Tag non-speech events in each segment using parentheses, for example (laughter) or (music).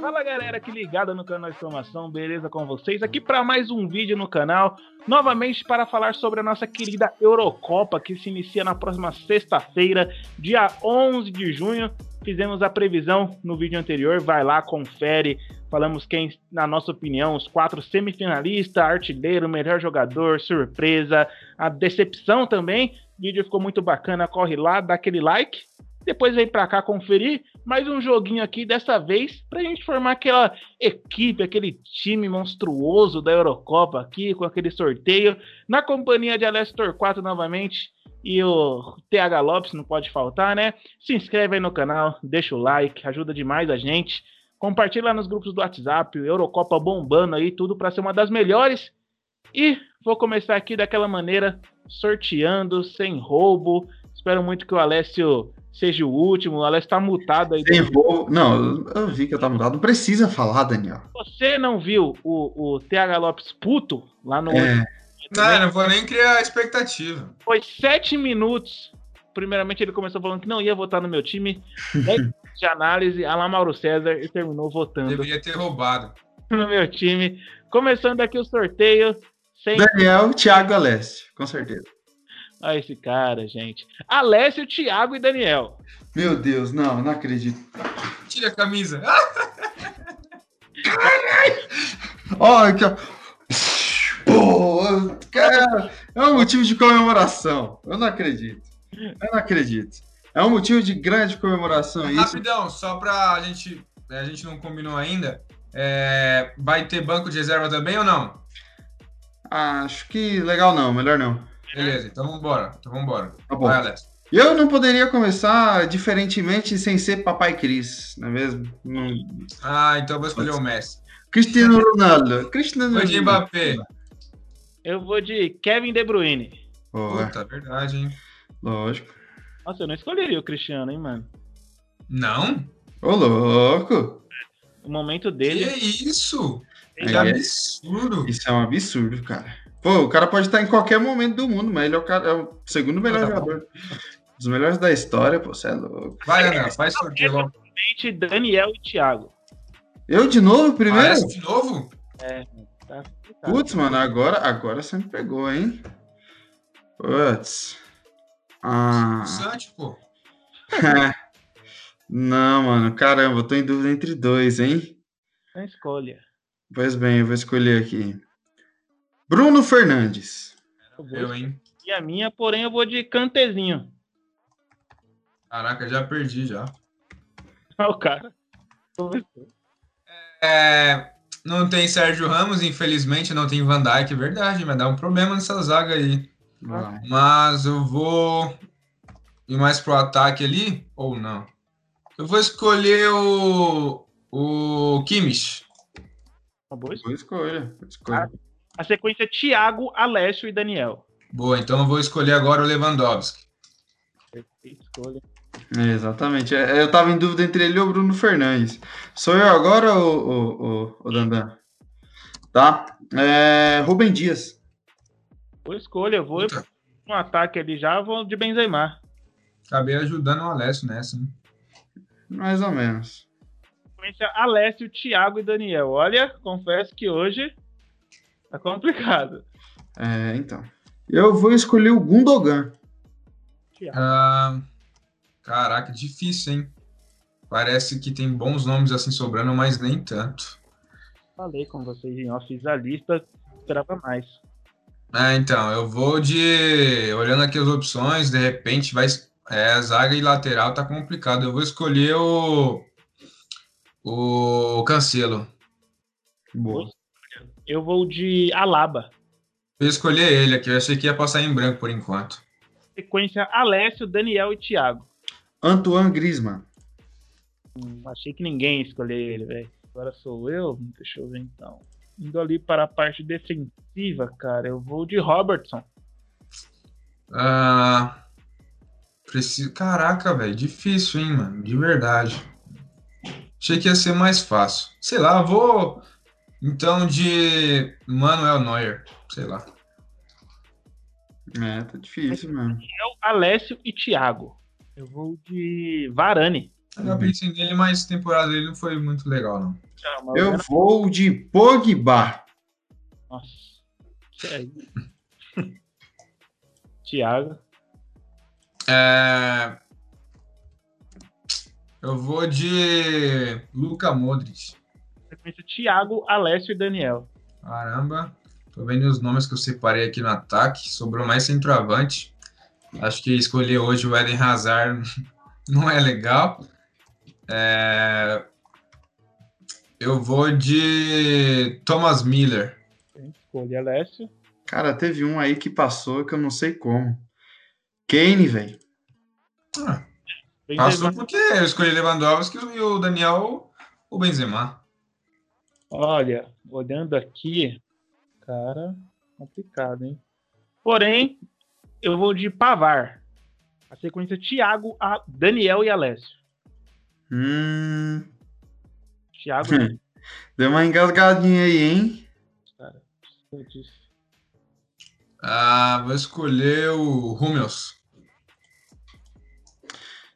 Fala galera que ligada no canal Exclamação, beleza com vocês? Aqui para mais um vídeo no canal, novamente para falar sobre a nossa querida Eurocopa que se inicia na próxima sexta-feira, dia 11 de junho. Fizemos a previsão no vídeo anterior, vai lá, confere. Falamos quem, na nossa opinião, os quatro semifinalistas, artilheiro, melhor jogador, surpresa, a decepção também. Vídeo ficou muito bacana, corre lá, dá aquele like depois vem para cá conferir mais um joguinho aqui, dessa vez, para a gente formar aquela equipe, aquele time monstruoso da Eurocopa aqui, com aquele sorteio, na companhia de Alessio Torquato novamente e o TH Lopes, não pode faltar, né? Se inscreve aí no canal, deixa o like, ajuda demais a gente. Compartilha lá nos grupos do WhatsApp, Eurocopa bombando aí, tudo para ser uma das melhores. E vou começar aqui daquela maneira, sorteando, sem roubo. Espero muito que o Alessio seja o último. O Alex tá mutado aí. Vou... Não, eu vi que eu tava mutado. Não precisa falar, Daniel. Você não viu o, o TH Lopes puto lá no. É. Não, eu não vou nem criar expectativa. Foi sete minutos. Primeiramente, ele começou falando que não ia votar no meu time. (laughs) de análise, Alain Mauro César e terminou votando. Deveria ter roubado. No meu time. Começando aqui o sorteio. Sem... Daniel, Thiago Alessio, com certeza. Olha esse cara, gente. Alessio, Thiago e Daniel. Meu Deus, não, não acredito. Tira a camisa. Caralho! (laughs) Olha aqui, ó. Pô, cara, é um motivo de comemoração. Eu não acredito. Eu não acredito. É um motivo de grande comemoração. É, rapidão, só pra gente. A gente não combinou ainda. É, vai ter banco de reserva também ou não? Acho que legal não, melhor não. Beleza, então vamos embora. Então vamos embora. Tá bom. Vai, Alex. Eu não poderia começar diferentemente sem ser Papai Cris, não é mesmo? Ah, então eu vou escolher o Messi. Cristiano Ronaldo. Cristiano Vou de Mbappé. Eu vou de Kevin De Bruyne. Puta, verdade, hein? Lógico. Nossa, eu não escolheria o Cristiano, hein, mano? Não? Ô, louco. O momento dele. Que isso? É, é absurdo. Isso é um absurdo, cara. Pô, o cara pode estar em qualquer momento do mundo, mas ele é o, cara, é o segundo melhor tá jogador. Dos melhores da história, pô, você é louco. Vai, Ana, faz sorteio logo. Daniel e Thiago. Eu de novo, primeiro? Parece de novo? É, tá Putz, mano, agora, agora você me pegou, hein? Putz. Ah. Sante, pô. (laughs) Não, mano, caramba, eu tô em dúvida entre dois, hein? Então escolha. Pois bem, eu vou escolher aqui. Bruno Fernandes. Eu, hein? E a minha, porém, eu vou de cantezinho. Caraca, já perdi já. Olha (laughs) o cara. É, não tem Sérgio Ramos, infelizmente, não tem Van Dijk, é verdade, vai dar um problema nessa zaga aí. Mas eu vou ir mais pro ataque ali, ou não? Eu vou escolher o, o Kimmich. Uma boa escolha. Boa escolha. Ah. A sequência é Thiago, Alessio e Daniel. Boa, então eu vou escolher agora o Lewandowski. Escolha. É, exatamente. É, eu tava em dúvida entre ele e o Bruno Fernandes. Sou eu agora o, o, Dandan? Tá. É, Rubem Dias. Boa escolha. Eu vou Puta. um ataque ali já, vou de Benzema. Acabei ajudando o Alessio nessa, né? Mais ou menos. Sequência Alessio, Thiago e Daniel. Olha, confesso que hoje Tá complicado. É, então. Eu vou escolher o Gundogan. Ah, caraca, difícil, hein? Parece que tem bons nomes assim sobrando, mas nem tanto. Falei com vocês em off, fiz a lista, esperava mais. É, então, eu vou de. Olhando aqui as opções, de repente vai. É, zaga e lateral tá complicado. Eu vou escolher o. O Cancelo. Boa. Eu vou de Alaba. Eu escolhi ele aqui, eu achei que ia passar em branco por enquanto. Sequência Alessio, Daniel e Thiago. Antoine Griezmann. Hum, achei que ninguém escolheu ele, velho. Agora sou eu? Deixa eu ver então. Indo ali para a parte defensiva, cara, eu vou de Robertson. Ah, preciso... Caraca, velho, difícil, hein, mano, de verdade. Achei que ia ser mais fácil. Sei lá, vou então, de Manuel Neuer, sei lá. É, tá difícil, mano. É o Alessio e Thiago. Eu vou de Varane. Eu pensei nele, mas a temporada dele não foi muito legal, não. Não, Eu Varane- vou de Pogba. Nossa. É? (laughs) Thiago. É... Eu vou de Luca Modric. Sequência Thiago, Alessio e Daniel. Caramba. Tô vendo os nomes que eu separei aqui no ataque. Sobrou mais centroavante. Acho que escolher hoje o Eden Hazard (laughs) não é legal. É, Eu vou de Thomas Miller. Escolhi Alessio. Cara, teve um aí que passou que eu não sei como. Kane, velho. Ah, Benzema. passou porque eu escolhi Lewandowski e o Daniel o Benzema. Olha, olhando aqui, cara, complicado, hein? Porém, eu vou de Pavar. A sequência Thiago, a Daniel e Alessio. Hum, Thiago, deu uma engasgadinha aí, hein? cara. eu disse. Ah, vou escolher o Hummels.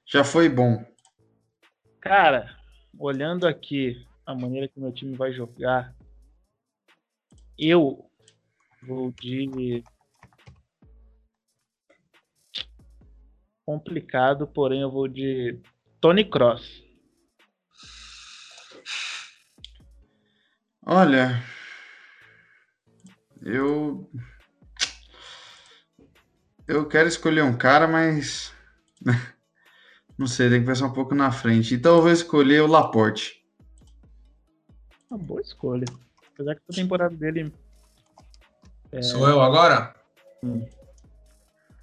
Já foi bom. Cara, olhando aqui a maneira que meu time vai jogar, eu vou de complicado, porém eu vou de Tony Cross. Olha, eu eu quero escolher um cara, mas (laughs) não sei, tem que pensar um pouco na frente. Então eu vou escolher o Laporte. Uma boa escolha. Apesar que a temporada dele É. Sou eu agora? Hum.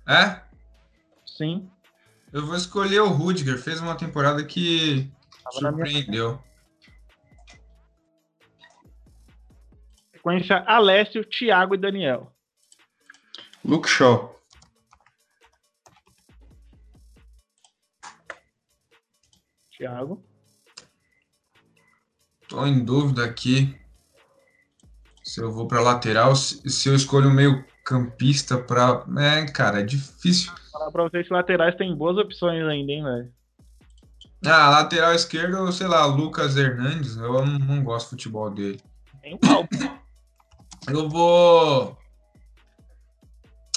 É? sim Eu vou escolher o Rudiger. Fez uma temporada que tava surpreendeu. sequência Alessio, Thiago e Daniel. Luke Shaw. Thiago. Tô em dúvida aqui se eu vou para lateral, se se eu escolho um meio campista para, é, cara, é difícil. Falar pra vocês que laterais tem boas opções ainda, hein, velho? Ah, lateral esquerdo, sei lá, Lucas Hernandes, eu não, não gosto do futebol dele. Tem um Alba. (coughs) Eu vou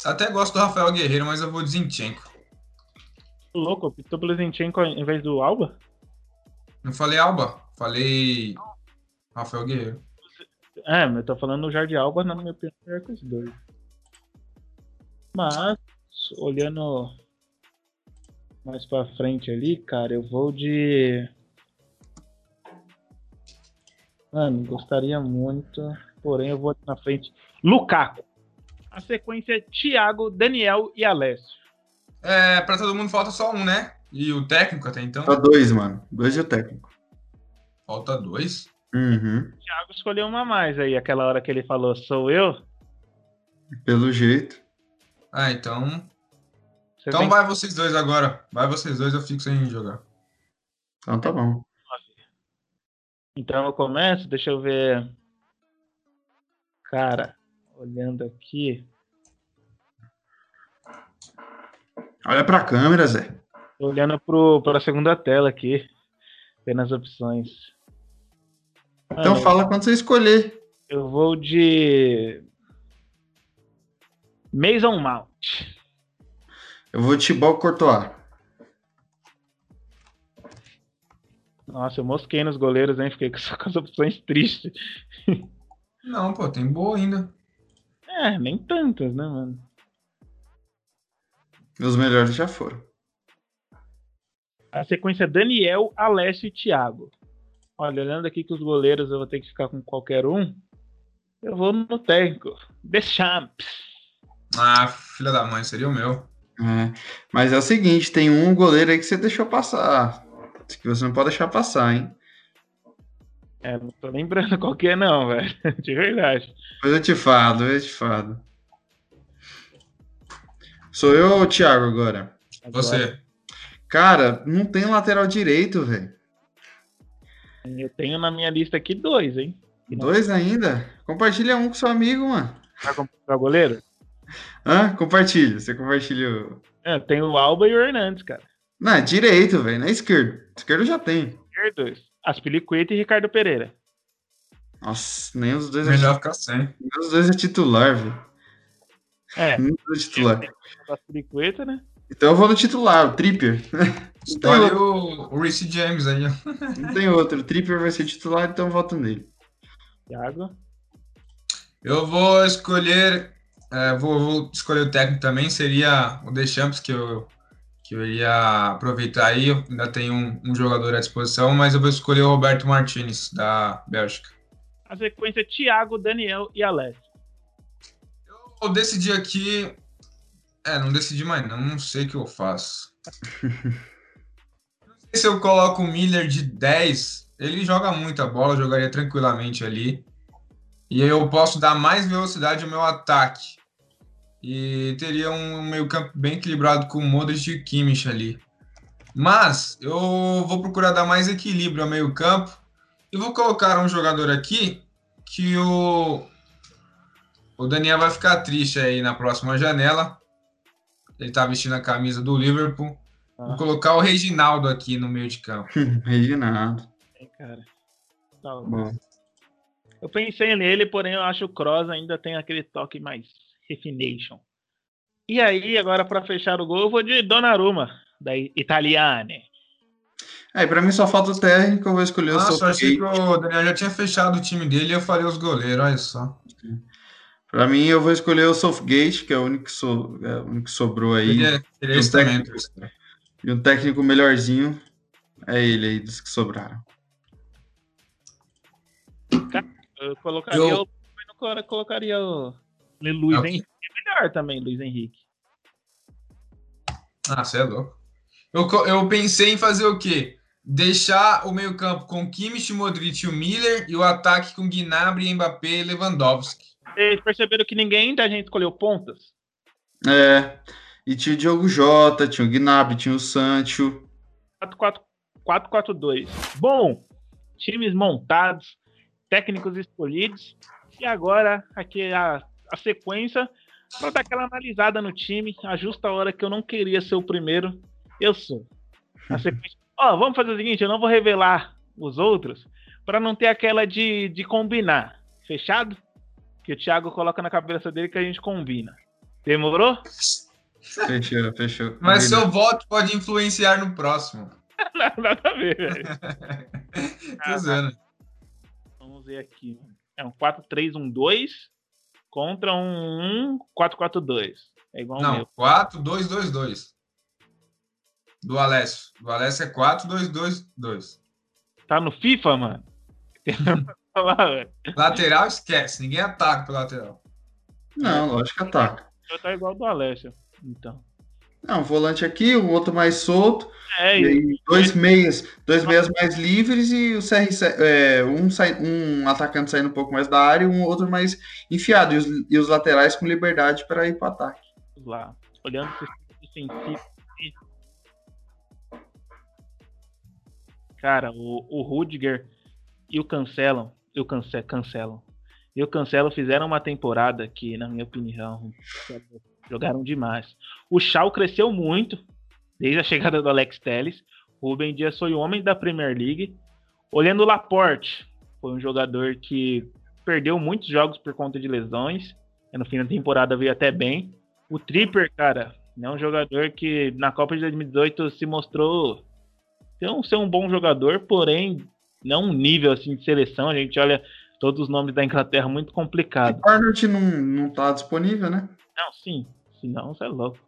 até gosto do Rafael Guerreiro, mas eu vou de Zinchenko. louco, optou pelo Zinchenko em vez do Alba? Não falei Alba, falei Rafael Guerreiro. É, mas eu tô falando o Jardim Alba, na minha opinião, é melhor que os dois. Mas, olhando mais pra frente ali, cara, eu vou de. Mano, gostaria muito, porém eu vou na frente. Lukaku. A sequência é Thiago, Daniel e Alessio. É, para todo mundo falta só um, né? E o técnico até então? Tá dois, mano. Dois e o técnico. Falta dois. Uhum. Thiago escolheu uma a mais aí, aquela hora que ele falou, sou eu. Pelo jeito. Ah, então. Você Então tem- vai vocês dois agora. Vai vocês dois, eu fico sem jogar. Então tá bom. Então eu começo, deixa eu ver. Cara, olhando aqui, Olha pra câmera, Zé. Olhando pro, pra segunda tela aqui, vendo as opções. Então fala quando você escolher. Eu vou de. Mason Mount. Eu vou de Thibaut Courtois. Nossa, eu mosquei nos goleiros, hein? Fiquei só com as opções tristes. Não, pô, tem boa ainda. É, nem tantas, né, mano? Os melhores já foram. A sequência é Daniel, Alessio e Thiago. Olha, olhando aqui que os goleiros eu vou ter que ficar com qualquer um. Eu vou no técnico. Deschamps. Ah, filha da mãe, seria o meu. É. Mas é o seguinte, tem um goleiro aí que você deixou passar. Que você não pode deixar passar, hein? É, não tô lembrando (laughs) qual que é não, velho. (laughs) De verdade. Depois eu te falo, eu te falo. Sou eu ou o Thiago agora? Agora, Você. Cara, não tem lateral direito, velho. Eu tenho na minha lista aqui dois, hein? Dois ainda? Compartilha um com seu amigo, mano. Vai comprar o goleiro? Hã? Compartilha. Você compartilha o... É, tem o Alba e o Hernandes, cara. Não, é direito, velho. Não é esquerdo. Esquerdo já tem. Esquerdo, Aspilicueta e Ricardo Pereira. Nossa, nem os dois Melhor é, ficar sem. nem os dois é titular, velho. É, Nem os dois é titular. Aspilicueta, né? Então eu vou no titular, o Tripper. Tem, Escolhe outro, o, o Reece James aí, ó. (laughs) não tem outro. O Tripper vai ser titular, então eu voto nele. Thiago. Eu vou escolher. é, vou, vou escolher o técnico também, seria o Deschamps, que eu, que eu iria aproveitar aí. Eu ainda tenho um, um jogador à disposição, mas eu vou escolher o Roberto Martinez, da Bélgica. A sequência Thiago, Daniel e Alex. Eu decidi aqui. É, não decidi mais, não. Não sei o que eu faço. não sei se eu coloco o Miller de 10. Ele joga muita bola, jogaria tranquilamente ali. E aí eu posso dar mais velocidade ao meu ataque. E teria um meio-campo bem equilibrado com o Modric e Kimmich ali. Mas eu vou procurar dar mais equilíbrio ao meio-campo. E vou colocar um jogador aqui que o o Daniel vai ficar triste aí na próxima janela. Ele tá vestindo a camisa do Liverpool. Ah. Vou colocar o Reginaldo aqui no meio de campo. (laughs) Reginaldo. Hein, cara. Tá bom. Bom. Eu pensei nele, porém eu acho que o Kroos ainda tem aquele toque mais refination. E aí, agora para fechar o gol, eu vou de Donnarumma, da Italiane. Aí, pra mim só falta o técnico, eu vou escolher o Nossa, eu achei que o Daniel já tinha fechado o time dele e eu faria os goleiros, olha só. Pra mim, eu vou escolher o Southgate, que é o único que, so- é o único que sobrou aí. Queria esse Tem um técnico. E um técnico melhorzinho é ele aí, dos que sobraram. Eu colocaria Eu- colo- colocaria o Luiz. Henrique. É melhor também, Luiz Henrique. Ah, você é louco. Eu, eu pensei em fazer o quê? Deixar o meio-campo com Kimmich, Modric e o Miller e o ataque com Gnabry, Mbappé e Lewandowski. Vocês perceberam que ninguém da gente escolheu pontas? É. E tinha o Diogo Jota, tinha o Gnabry, tinha o Sancho. 4-4-2. Bom, times montados, técnicos escolhidos. E agora, aqui a, a sequência para dar aquela analisada no time. A justa hora que eu não queria ser o primeiro, eu sou. A sequência. (laughs) Ó, vamos fazer o seguinte: eu não vou revelar os outros para não ter aquela de, de combinar. Fechado? Que o Thiago coloca na cabeça dele que a gente combina. Demorou? Fechou, fechou. Mas seu voto pode influenciar no próximo. (laughs) Nada a ver, velho. (laughs) Zoando. Vamos ver aqui. É um 4-3-1-2 contra um 1-4-4-2. É igual Não, meu. 4, 2, 2, 2. Do Alessio. Do Alessio é 4, 2, 2, 2. Tá no FIFA, mano? (laughs) Lateral esquece, ninguém ataca pro lateral. Não, lógico que ataca. Eu tá igual do Alessio. Então. Não, um volante aqui, o outro mais solto. É, E e dois meias, dois meias mais livres e o CR7, é, um, sai, um atacante saindo um pouco mais da área e um outro mais enfiado. E os, e os laterais com liberdade para ir para ataque. lá. Olhando sistema defensivo. Cara, o, o Rudiger e o Cancelam. E o cance, Cancelam. E o Cancelo fizeram uma temporada que, na minha opinião, jogaram demais. O Shaw cresceu muito desde a chegada do Alex Telles. Rubem Dias foi o homem da Premier League. Olhando o Laporte, foi um jogador que perdeu muitos jogos por conta de lesões. No fim da temporada veio até bem. O Tripper, cara, é um jogador que na Copa de 2018 se mostrou ser um, ser um bom jogador, porém não um nível assim de seleção. A gente olha todos os nomes da Inglaterra muito complicado. O Arnold não, não tá disponível, né? Não, sim, senão você é louco.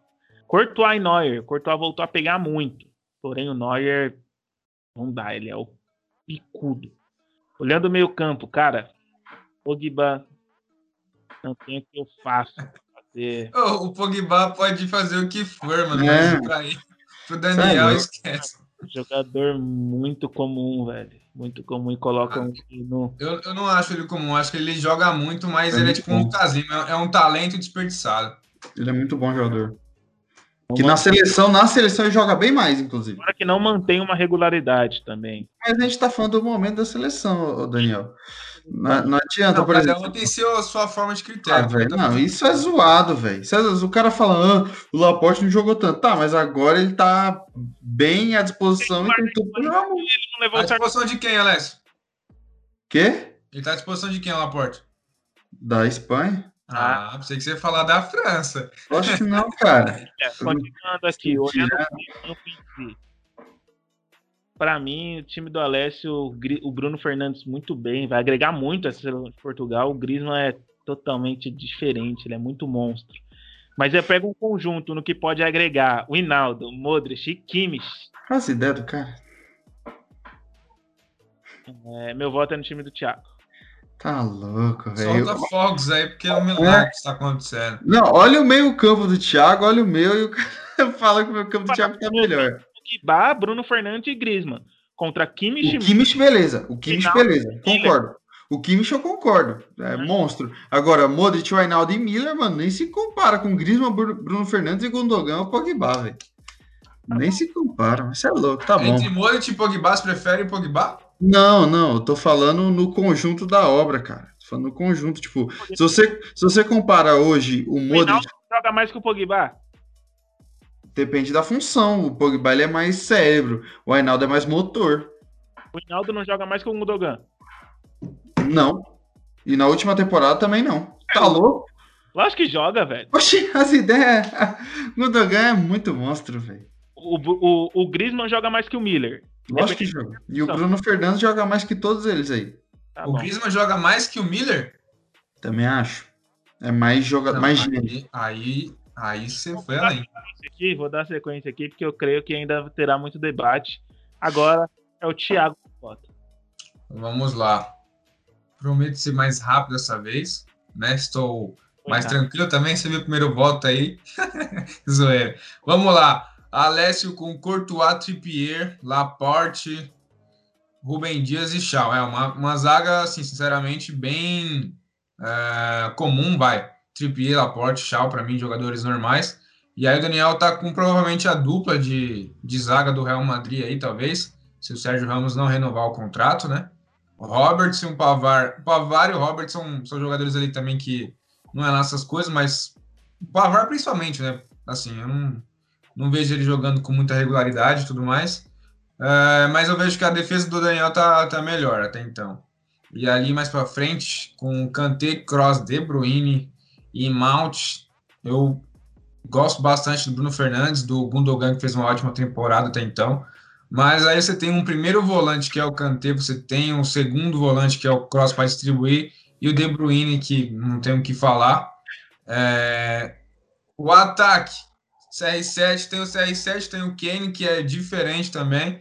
Courtois e Neuer. Courtois voltou a pegar muito, porém o Neuer não dá, ele é o picudo. Olhando o meio campo, cara, Pogba não tem o que eu faço. Fazer. O Pogba pode fazer o que for, mano. É. Mas pra ele, pro Daniel, louco. esquece. Jogador muito comum, velho. Muito comum e colocam no. Eu, eu não acho ele comum, acho que ele joga muito, mas É ele é muito tipo um bom. Casimiro, é é um talento desperdiçado. Ele é muito bom jogador. Que na seleção, na seleção ele joga bem mais, inclusive. Agora que não mantém uma regularidade também. Mas a gente tá falando do momento da seleção, Daniel. Não, não adianta, Não, por cada exemplo. um tem seu, sua forma de Ah, critério. velho, não, isso é zoado, velho. É- O cara fala, ah, o Laporte não jogou tanto. Tá, mas agora ele tá bem à disposição e tem tudo pra jogar À disposição de quem, Alessio? Quê? Ele tá à disposição de quem, Laporte? Da Espanha? Ah, pensei que você ia falar da França. Acho que não, cara. É, continuando aqui, olhando o Pra mim, o time do Alessio, o Bruno Fernandes muito bem, vai agregar muito essa seleção de Portugal. O Griezmann é totalmente diferente, ele é muito monstro. Mas eu pego um conjunto no que pode agregar o Hinaldo, Modric e Kimmich. Faz ideia do cara. É, meu voto é no time do Thiago. Tá louco, velho. Solta fogos aí, porque é um milagre que está acontecendo. Não, olha o meio campo do Thiago, olha o meu e o cara (laughs) fala que o meu campo do Thiago tá melhor. Pogba, Bruno Fernandes e Griezmann. Contra Kimmich O Kimmich, beleza. O Kimmich, Final, beleza. Concordo. O Kimmich eu concordo. É Uhum. monstro. Agora, Modric, Wijnaldum e Miller, mano, nem se compara com Griezmann, Bru- Bruno Fernandes e Gundogan ou Pogba, velho. Nem se compara. Isso é louco, tá bom. Entre Modric e Pogba, você prefere o Pogba? Não, não, eu tô falando no conjunto da obra, cara. Tô falando no conjunto, tipo, se você, se você compara hoje o o Modric, Hinaldo joga mais que o Pogba. Depende da função. O Pogba ele é mais cérebro, o Ainaldo é mais motor. O Hinaldo não joga mais que o Gundogan. Não. E na última temporada também não. Tá louco? Lógico que joga, velho. Oxi, as ideias. (laughs) O Gundogan é muito monstro, velho. O, o, o Griezmann joga mais que o Miller. Lógico que joga. E o Bruno Fernandes joga mais que todos eles aí. Tá o bom. Griezmann joga mais que o Miller? Também acho. É mais joga, Não, mais aí, aí, aí você foi além. aqui, vou dar sequência aqui, porque eu creio que ainda terá muito debate. Agora é o Thiago vota. Vamos lá. Prometo ser mais rápido dessa vez, né? Estou mais Tá. tranquilo também. Você viu o primeiro voto aí? (laughs) Zoeira. Vamos lá. Alessio com Courtois, Trippier, Laporte, Rubem Dias e Shaw. É uma, uma zaga, assim, sinceramente, bem é, comum, vai. Trippier, Laporte, Shaw, para mim, jogadores normais. E aí o Daniel tá com provavelmente a dupla de, de zaga do Real Madrid aí, talvez. Se o Sérgio Ramos não renovar o contrato, né? O Robertson, o Pavar. O Pavar e o Robertson são jogadores ali também que não é lá essas coisas, mas o Pavar principalmente, né? Assim, eu não, não vejo ele jogando com muita regularidade e tudo mais. É, mas eu vejo que a defesa do Daniel tá, tá melhor até então. E ali mais para frente, com Kanté, Cross, De Bruyne e Mount, eu gosto bastante do Bruno Fernandes, do Gundogan, que fez uma ótima temporada até então. Mas aí você tem um primeiro volante, que é o Kanté, você tem um segundo volante, que é o Cross para distribuir, e o De Bruyne, que não tem o que falar. É, O ataque, CR7, tem o CR7, tem o Kane, que é diferente também.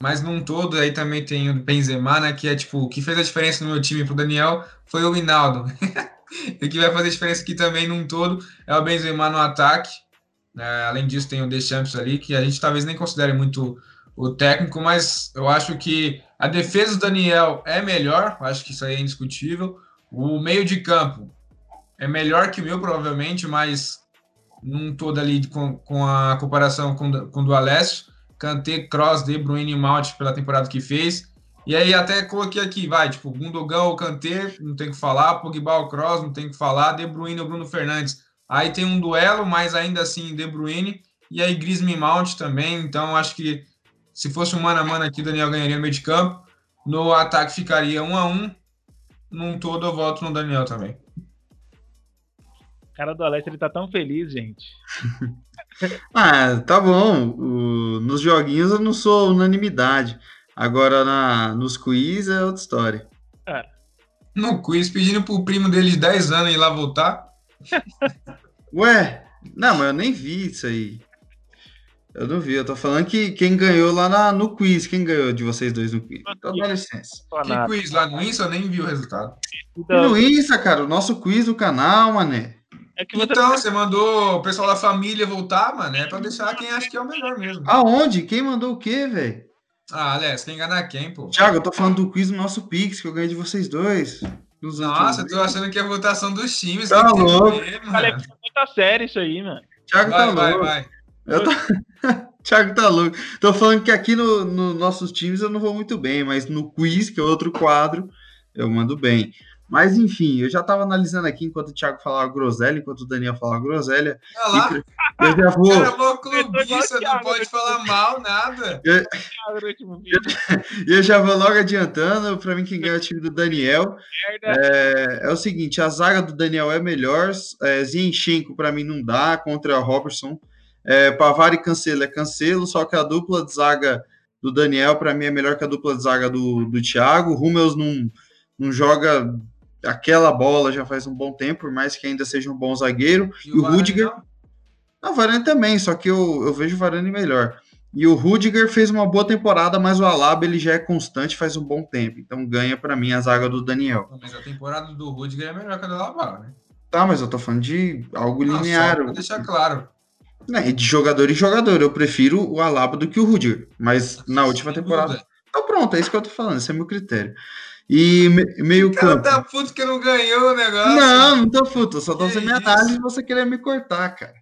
Mas num todo, aí também tem o Benzema, né? Que é tipo, o que fez a diferença no meu time pro Daniel foi o Hinaldo. (laughs) (laughs) e que vai fazer diferença aqui também num todo é o Benzema no ataque. É, além disso, tem o Deschamps ali, que a gente talvez nem considere muito o técnico, mas eu acho que a defesa do Daniel é melhor, acho que isso aí é indiscutível. O meio de campo é melhor que o meu, provavelmente, mas num todo ali com, com a comparação com, com o do Alessio. Kanté, Cross, De Bruyne e Mount pela temporada que fez. E aí até coloquei aqui, vai, tipo, Gundogan ou Kanté, não tem o que falar, Pogba ou Cross, não tem o que falar, De Bruyne ou Bruno Fernandes. Aí tem um duelo, mas ainda assim De Bruyne, e aí Griezmann Mount também, então acho que se fosse um mano a mano aqui, o Daniel ganharia meio de campo. No ataque ficaria um a um. Num todo eu voto no Daniel também. O cara do Alessio, ele tá tão feliz, gente. (laughs) Ah, tá bom. O- nos joguinhos eu não sou unanimidade. Agora na, nos quiz é outra história. No quiz, pedindo pro primo dele de 10 anos ir lá voltar. (laughs) Ué, não, mas eu nem vi isso aí. Eu não vi, eu tô falando que quem ganhou lá na- no quiz, quem ganhou de vocês dois no quiz. Então dá licença. Que quiz lá no Insta, eu nem vi o resultado. Então, no Insta, cara, o nosso quiz do canal, mané. é que você Então, você mandou o pessoal da família voltar, mano, é pra deixar quem acha que é o melhor mesmo. Aonde? Quem mandou o quê, velho? Ah, Alex, quem enganar quem, pô? Thiago, eu tô falando do quiz do nosso Pix, que eu ganhei de vocês dois. Nos Nossa, eu tô achando que é a votação dos times. Tá que que louco. ver, tá muito a sério isso aí, mano. Thiago Vai, tá vai, louco. vai. Eu tô... (laughs) Thiago tá louco. Tô falando que aqui no, no nossos times eu não vou muito bem, mas no quiz, que é outro quadro, eu mando bem. Mas enfim, eu já estava analisando aqui enquanto o Thiago falava groselha, enquanto o Daniel falava groselha. Olha lá, Eu já vou. cara, é mó clubista, não pode falar mal, nada. E (laughs) eu já vou logo adiantando. Para mim, quem ganha é o time do Daniel. É, é o seguinte: a zaga do Daniel é melhor. É, Zinchenko, para mim, não dá contra o Robertson. É, Pavar e Cancelo é Cancelo, só que a dupla de zaga do Daniel, para mim, é melhor que a dupla de zaga do, do Thiago. O Rummels não, não joga aquela bola já faz um bom tempo, por mais que ainda seja um bom zagueiro. E, o, Varane Rudiger. não? Não, o Varane também, só que eu, eu vejo o Varane melhor. E o Rudiger fez uma boa temporada, mas o Alaba ele já é constante faz um bom tempo. Então ganha para mim a zaga do Daniel. Mas a temporada do Rudiger é melhor que a do Alaba, né? Tá, mas eu tô falando de algo Não, linear. pra deixar claro. Né, de jogador em jogador. Eu prefiro o Alaba do que o Rudiger. Mas na última temporada. Então pronto, é isso que eu tô falando. Esse é meu critério. E me- meio O cara campo. tá puto que não ganhou o negócio. Não, não tô puto. Só tô fazendo minha análise e você querer me cortar, cara.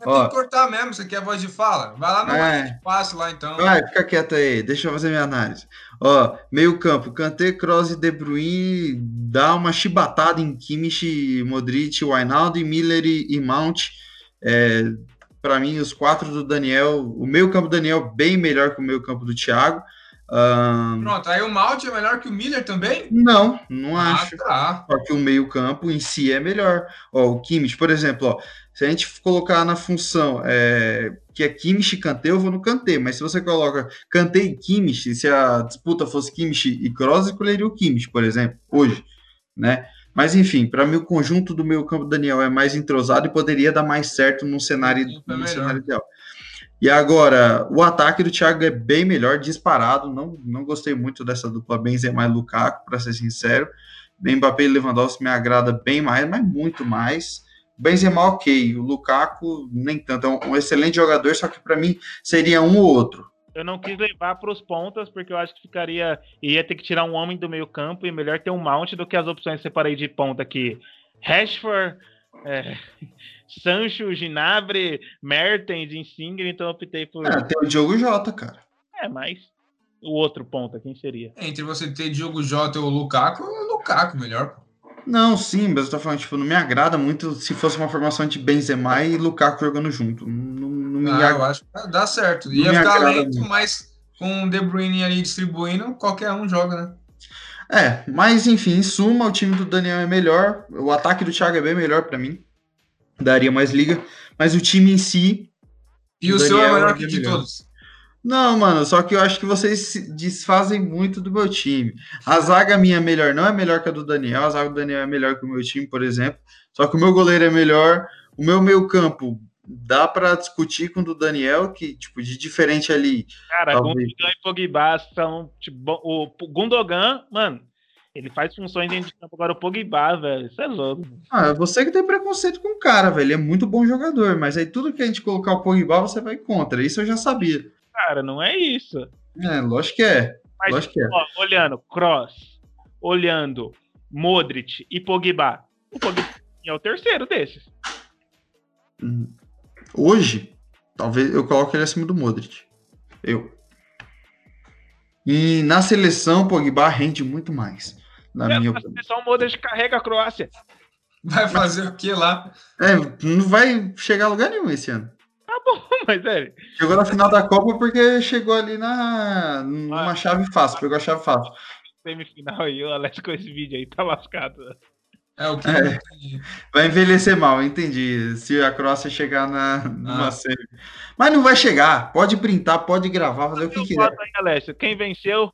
Tem Ó. que cortar mesmo, você quer voz de fala? Vai lá no É. é. passe lá então. Vai, fica quieto aí, deixa eu fazer minha análise. Ó, meio campo, Kanté, Kroos e De Bruyne dá uma chibatada em Kimmich, Modric, Wijnaldum, Miller e, e Mount. É, para mim, os quatro do Daniel, o meio campo do Daniel bem melhor que o meio campo do Thiago. Ahn, Pronto, aí o Malte é melhor que o Miller também? não, não acho. Ah, tá. Só que o meio-campo em si é melhor. Ó, o Kimmich, por exemplo, ó, se a gente colocar na função é, que é Kimmich e Kanté, eu vou no Kanté. Mas se você coloca Kanté e Kimmich, se a disputa fosse Kimmich e Kroos, eu escolheria o Kimmich, por exemplo, hoje, né? Mas enfim, para mim o conjunto do meio campo Daniel é mais entrosado e poderia dar mais certo num cenário, Sim, num cenário ideal. E agora, o ataque do Thiago é bem melhor, disparado. Não, não gostei muito dessa dupla Benzema e Lukaku, para ser sincero. Mbappé e Lewandowski me agrada bem mais, mas muito mais. Benzema ok, o Lukaku nem tanto. É um, um excelente jogador, só que para mim seria um ou outro. Eu não quis levar para os pontas, porque eu acho que ficaria. Ia ter que tirar um homem do meio campo e melhor ter um mount do que as opções que separei de ponta aqui. Rashford, é, Sancho, Ginabre, Mertens, Insigne, então eu optei por. Ah, tem o Diogo Jota, cara. É, mas o outro ponta, quem seria? Entre você ter Diogo Jota ou Lukaku, o Lukaku melhor. Não, sim, mas eu tô falando, tipo, não me agrada muito se fosse uma formação de Benzema e Lukaku jogando junto. Não, não me Ah, eu agrada. acho que dá certo. Ia ficar lento, muito. mas com o De Bruyne ali distribuindo, qualquer um joga, né? É, mas enfim, em suma, o time do Daniel é melhor. O ataque do Thiago é bem melhor pra mim. Daria mais liga. Mas o time em si. E o, O seu é melhor é que de todos. Não, mano, só que eu acho que vocês se desfazem muito do meu time. A zaga minha é melhor, não é melhor que a do Daniel. A zaga do Daniel é melhor que o meu time, por exemplo. Só que o meu goleiro é melhor. O meu meio-campo dá pra discutir com o do Daniel, que, tipo, de diferente ali. Cara, Talvez. Gundogan e Pogba são. Tipo, o Gundogan, mano, ele faz funções dentro de campo. Agora o Pogba, velho, isso é louco. Ah, você que tem preconceito com o cara, velho. Ele é muito bom jogador, mas aí tudo que a gente colocar o Pogba, você vai contra. Isso eu já sabia. Cara, não é isso. É, lógico que é. Mas, Lógico que é. ó, olhando Cross, olhando Modric e Pogba, o Pogba é o terceiro desses. Hum. Hoje, talvez eu coloque ele acima do Modric. Eu. E na seleção, Pogba rende muito mais. Na É, minha opinião. seleção, o Modric carrega a Croácia. Vai fazer o que lá? É, não vai chegar a lugar nenhum esse ano. Tá bom, (laughs) mas é. Chegou na final da Copa porque chegou ali na numa Ah. chave fácil, pegou a chave fácil. Semifinal aí, o Alex com esse vídeo aí tá lascado. É o que É. Vai envelhecer mal, entendi. Se a Croácia chegar na, numa Ah. semi. Mas não vai chegar. Pode printar, pode gravar, fazer o que quiser. aí. Quem venceu?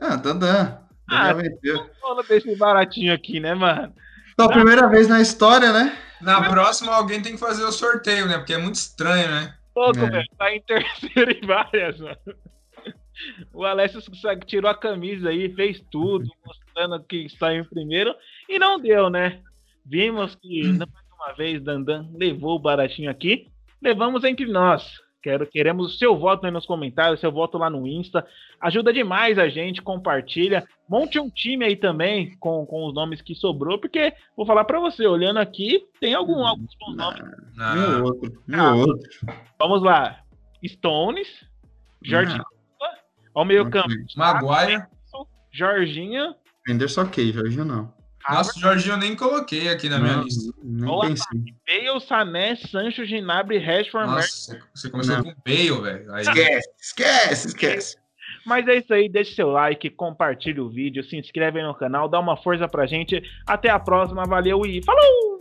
Ah, Dandan. Ah, venceu. (laughs) Fala desse baratinho aqui, né, mano? Então, a primeira vez na história, né? Na próxima, alguém tem que fazer o sorteio, né? Porque é muito estranho, né? Louco, É. velho. Tá em terceiro em várias, mano. O Alessio tirou a camisa aí, fez tudo, mostrando que está em primeiro. E não deu, né? Vimos que, mais uma vez, Dandan levou o baratinho aqui. Levamos entre nós. Quero, queremos o seu voto aí nos comentários, seu voto lá no Insta. Ajuda demais a gente, compartilha. Monte um time aí também com, com os nomes que sobrou, porque vou falar pra você, olhando aqui, tem algum, alguns bons nomes. Meu outro. Meu Ah. outro. Vamos lá. Stones, Jorginho. Ao meio campo. Maguire. Jorginho, Henderson ok, Jorginho não. Nossa, Jorginho eu nem coloquei aqui na minha Não, lista. Nem Olá, pensei. Bale, Sané, Sancho, Gnabry, Rashford. Nossa, você começou Não. com Bale, velho. Aí- Esquece, esquece, esquece. Mas é isso aí, deixe seu like, compartilhe o vídeo, se inscreve aí no canal, dá uma força pra gente. Até a próxima, valeu e falou!